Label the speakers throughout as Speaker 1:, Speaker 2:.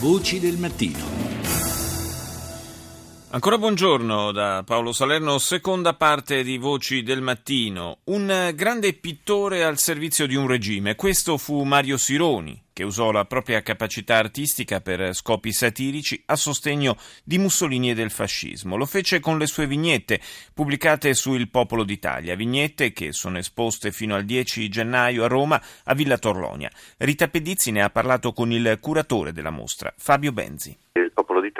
Speaker 1: Voci del mattino.
Speaker 2: Ancora buongiorno da Paolo Salerno, seconda parte di Voci del Mattino. Un grande pittore al servizio di un regime, questo fu Mario Sironi, che usò la propria capacità artistica per scopi satirici a sostegno di Mussolini e del fascismo. Lo fece con le sue vignette, pubblicate su Il Popolo d'Italia, vignette che sono esposte fino al 10 gennaio a Roma a Villa Torlonia. Rita Pedizzi ne ha parlato con il curatore della mostra, Fabio Benzi.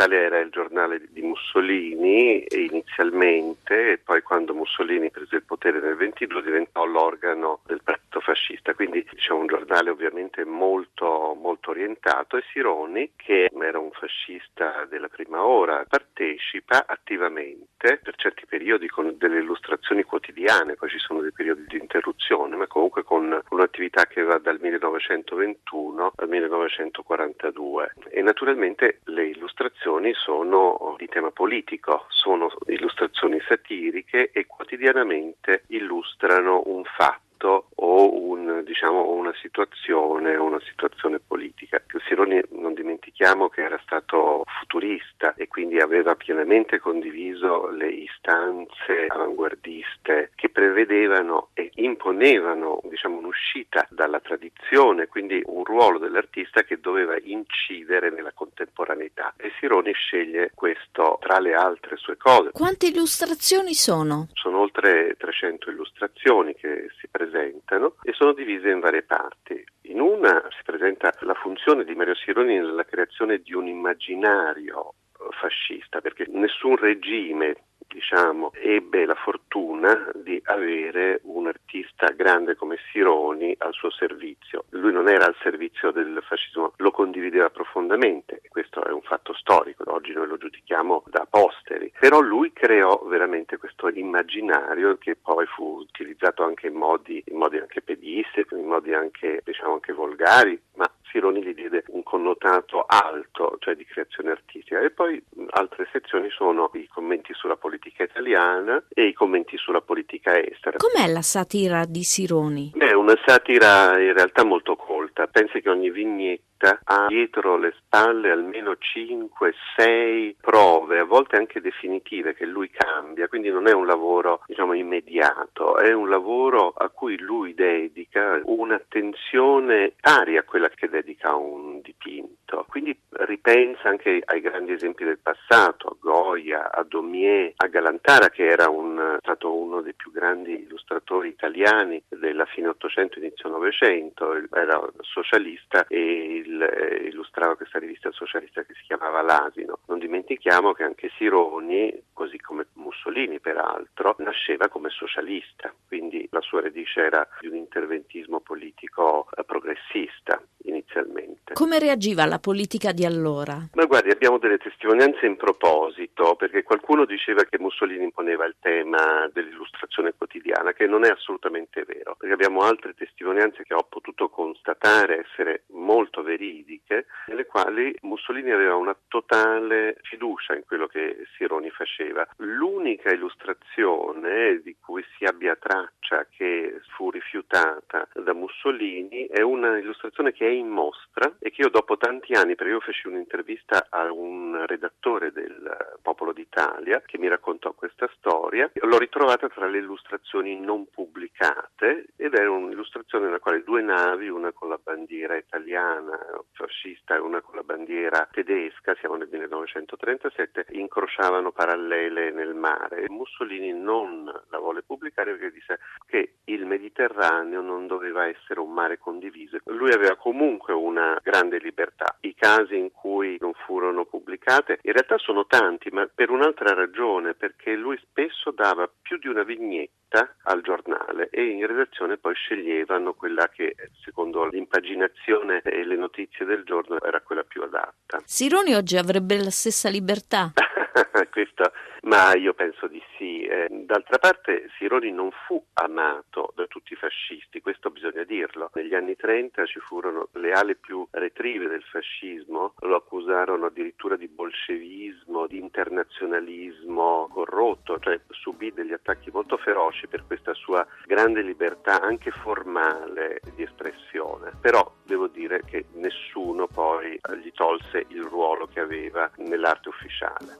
Speaker 3: D'Italia era il giornale di Mussolini inizialmente e poi quando Mussolini prese il potere nel 22 diventò l'organo del partito fascista, quindi diciamo un giornale ovviamente molto, molto orientato e Sironi, che era un fascista della prima ora, partecipa attivamente per certi periodi con delle illustrazioni quotidiane, poi ci sono dei periodi di interruzione, ma comunque con un'attività che va dal 1921 al 1942 e naturalmente le illustrazioni sono di tema politico, sono illustrazioni satiriche e quotidianamente illustrano un fatto diciamo, una situazione, una situazione politica. Sironi dimentichiamo che era stato futurista e quindi aveva pienamente condiviso le istanze avanguardiste che prevedevano e imponevano diciamo, un'uscita dalla tradizione, quindi un ruolo dell'artista che doveva incidere nella contemporaneità. E Sironi sceglie questo tra le altre sue cose.
Speaker 4: Quante illustrazioni sono?
Speaker 3: Sono oltre 300 illustrazioni che si presentano e sono divise in varie parti. In una si presenta la funzione di Mario Sironi nella creazione di un immaginario fascista, perché nessun regime diciamo, ebbe la fortuna di avere un artista grande come Sironi al suo servizio. Lui non era al servizio del fascismo, lo condivideva profondamente, questo è un fatto storico, oggi noi lo giudichiamo da posteri, però lui creò veramente questo immaginario che poi fu utilizzato anche in modi, in modi anche pediste, in modi anche, diciamo, anche volgari, ma Sironi gli diede un connotato alto, cioè di creazione artistica. E poi altre sezioni sono i commenti sulla politica italiana e i commenti sulla politica estera.
Speaker 4: Com'è la satira di Sironi?
Speaker 3: È una satira in realtà molto colta. Pensi che ogni vignetta ha dietro le spalle almeno 5-6 prove, a volte anche definitive, che lui cambia, quindi non è un lavoro diciamo immediato, è un lavoro a cui lui dedica un'attenzione pari a quella che dedica a un dipinto. Quindi ripensa anche ai grandi esempi del passato, a Goya, a Daumier, a Galantara che era un, stato uno dei più grandi illustratori italiani della fine 800 inizio 900, era socialista e il, eh, illustrava questa rivista socialista che si chiamava L'Asino. Non dimentichiamo che anche Sironi, così come Mussolini peraltro, nasceva come socialista, quindi la sua radice era di un interventismo politico eh, progressista inizialmente.
Speaker 4: Come reagiva la politica di allora?
Speaker 3: Ma guardi, abbiamo delle testimonianze in proposito, perché qualcuno diceva che Mussolini imponeva il tema dell'illustrazione quotidiana, che non è assolutamente vero, perché abbiamo altre testimonianze che ho potuto constatare essere molto veridiche, nelle quali Mussolini aveva una totale fiducia in quello che Sironi faceva. L'unica illustrazione di cui si abbia traccia che fu rifiutata da Mussolini è una illustrazione che è in mostra e che io dopo tanti anni, perché io feci un'intervista a un redattore del Popolo d'Italia che mi raccontò questa storia, l'ho ritrovata tra le illustrazioni non pubblicate ed era un'illustrazione nella quale due navi, una con la bandiera italiana fascista e una con la bandiera tedesca, siamo nel 1937, incrociavano parallele nel mare. Mussolini non pubblicare perché disse che il Mediterraneo non doveva essere un mare condiviso. Lui aveva comunque una grande libertà. I casi in cui non furono pubblicate in realtà sono tanti, ma per un'altra ragione, perché lui spesso dava più di una vignetta al giornale e in redazione poi sceglievano quella che secondo l'impaginazione e le notizie del giorno era quella più adatta.
Speaker 4: Sironi oggi avrebbe la stessa libertà?
Speaker 3: Questo Ma io penso di sì. Eh, d'altra parte Sironi non fu amato da tutti i fascisti, questo bisogna dirlo. Negli anni 30 ci furono le ali più retrive del fascismo, lo accusarono addirittura di bolscevismo, di internazionalismo corrotto, cioè subì degli attacchi molto feroci per questa sua grande libertà anche formale di espressione. Però devo dire che nessuno poi gli tolse il ruolo che aveva nell'arte ufficiale.